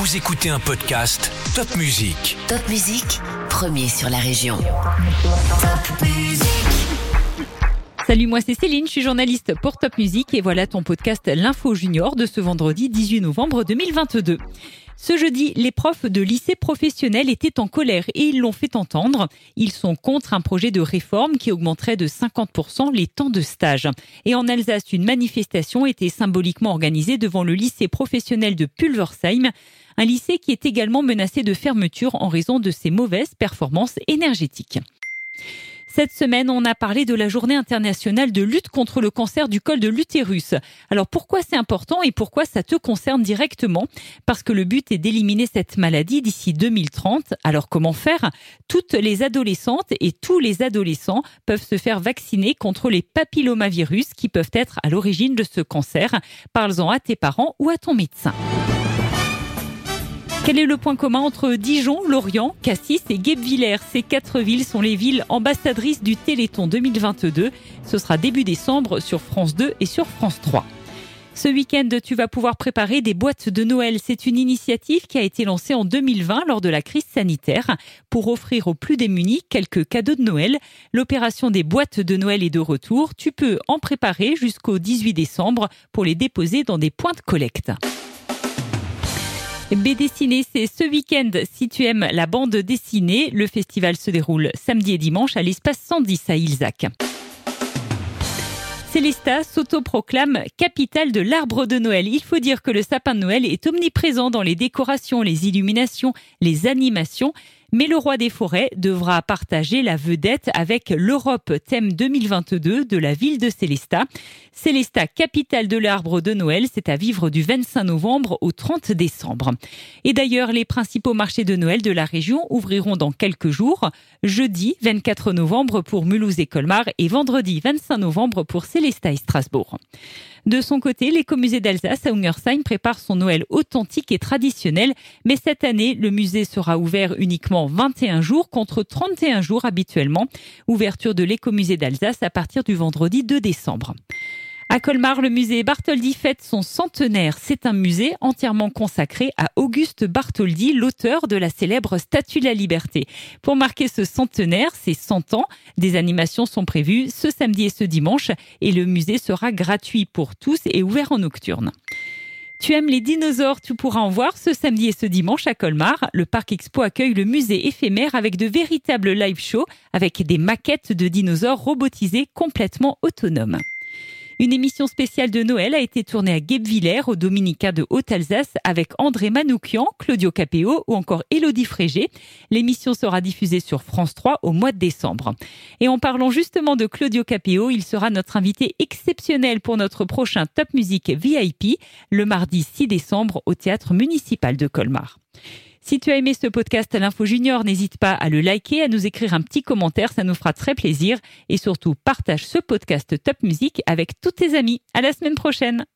Vous écoutez un podcast Top Music. Top Musique, premier sur la région. Top Musique. Salut, moi c'est Céline, je suis journaliste pour Top Music et voilà ton podcast L'Info Junior de ce vendredi 18 novembre 2022. Ce jeudi, les profs de lycée professionnel étaient en colère et ils l'ont fait entendre. Ils sont contre un projet de réforme qui augmenterait de 50% les temps de stage. Et en Alsace, une manifestation était symboliquement organisée devant le lycée professionnel de Pulversheim, un lycée qui est également menacé de fermeture en raison de ses mauvaises performances énergétiques. Cette semaine, on a parlé de la journée internationale de lutte contre le cancer du col de l'utérus. Alors pourquoi c'est important et pourquoi ça te concerne directement? Parce que le but est d'éliminer cette maladie d'ici 2030. Alors comment faire? Toutes les adolescentes et tous les adolescents peuvent se faire vacciner contre les papillomavirus qui peuvent être à l'origine de ce cancer. Parle-en à tes parents ou à ton médecin. Quel est le point commun entre Dijon, Lorient, Cassis et Guebwiller? Ces quatre villes sont les villes ambassadrices du Téléthon 2022. Ce sera début décembre sur France 2 et sur France 3. Ce week-end, tu vas pouvoir préparer des boîtes de Noël. C'est une initiative qui a été lancée en 2020 lors de la crise sanitaire pour offrir aux plus démunis quelques cadeaux de Noël. L'opération des boîtes de Noël est de retour. Tu peux en préparer jusqu'au 18 décembre pour les déposer dans des points de collecte. BD Ciné, c'est ce week-end. Si tu aimes la bande dessinée, le festival se déroule samedi et dimanche à l'espace 110 à Ilzac. Célesta s'autoproclame capitale de l'arbre de Noël. Il faut dire que le sapin de Noël est omniprésent dans les décorations, les illuminations, les animations. Mais le roi des forêts devra partager la vedette avec l'Europe thème 2022 de la ville de Célestat. Célestat, capitale de l'arbre de Noël, c'est à vivre du 25 novembre au 30 décembre. Et d'ailleurs, les principaux marchés de Noël de la région ouvriront dans quelques jours. Jeudi 24 novembre pour Mulhouse et Colmar et vendredi 25 novembre pour Célestat et Strasbourg. De son côté, l'écomusée d'Alsace à Ungersheim prépare son Noël authentique et traditionnel, mais cette année, le musée sera ouvert uniquement 21 jours contre 31 jours habituellement. Ouverture de l'écomusée d'Alsace à partir du vendredi 2 décembre. À Colmar, le musée Bartholdi fête son centenaire. C'est un musée entièrement consacré à Auguste Bartholdi, l'auteur de la célèbre Statue de la Liberté. Pour marquer ce centenaire, ses 100 ans, des animations sont prévues ce samedi et ce dimanche et le musée sera gratuit pour tous et ouvert en nocturne. Tu aimes les dinosaures, tu pourras en voir ce samedi et ce dimanche à Colmar. Le parc Expo accueille le musée éphémère avec de véritables live shows avec des maquettes de dinosaures robotisés complètement autonomes. Une émission spéciale de Noël a été tournée à Guebwiller, au Dominica de Haute-Alsace, avec André Manoukian, Claudio Capéo ou encore Élodie Frégé. L'émission sera diffusée sur France 3 au mois de décembre. Et en parlant justement de Claudio Capéo, il sera notre invité exceptionnel pour notre prochain Top Music VIP, le mardi 6 décembre au Théâtre municipal de Colmar. Si tu as aimé ce podcast L'Info Junior, n'hésite pas à le liker, à nous écrire un petit commentaire, ça nous fera très plaisir. Et surtout, partage ce podcast Top Music avec tous tes amis. À la semaine prochaine!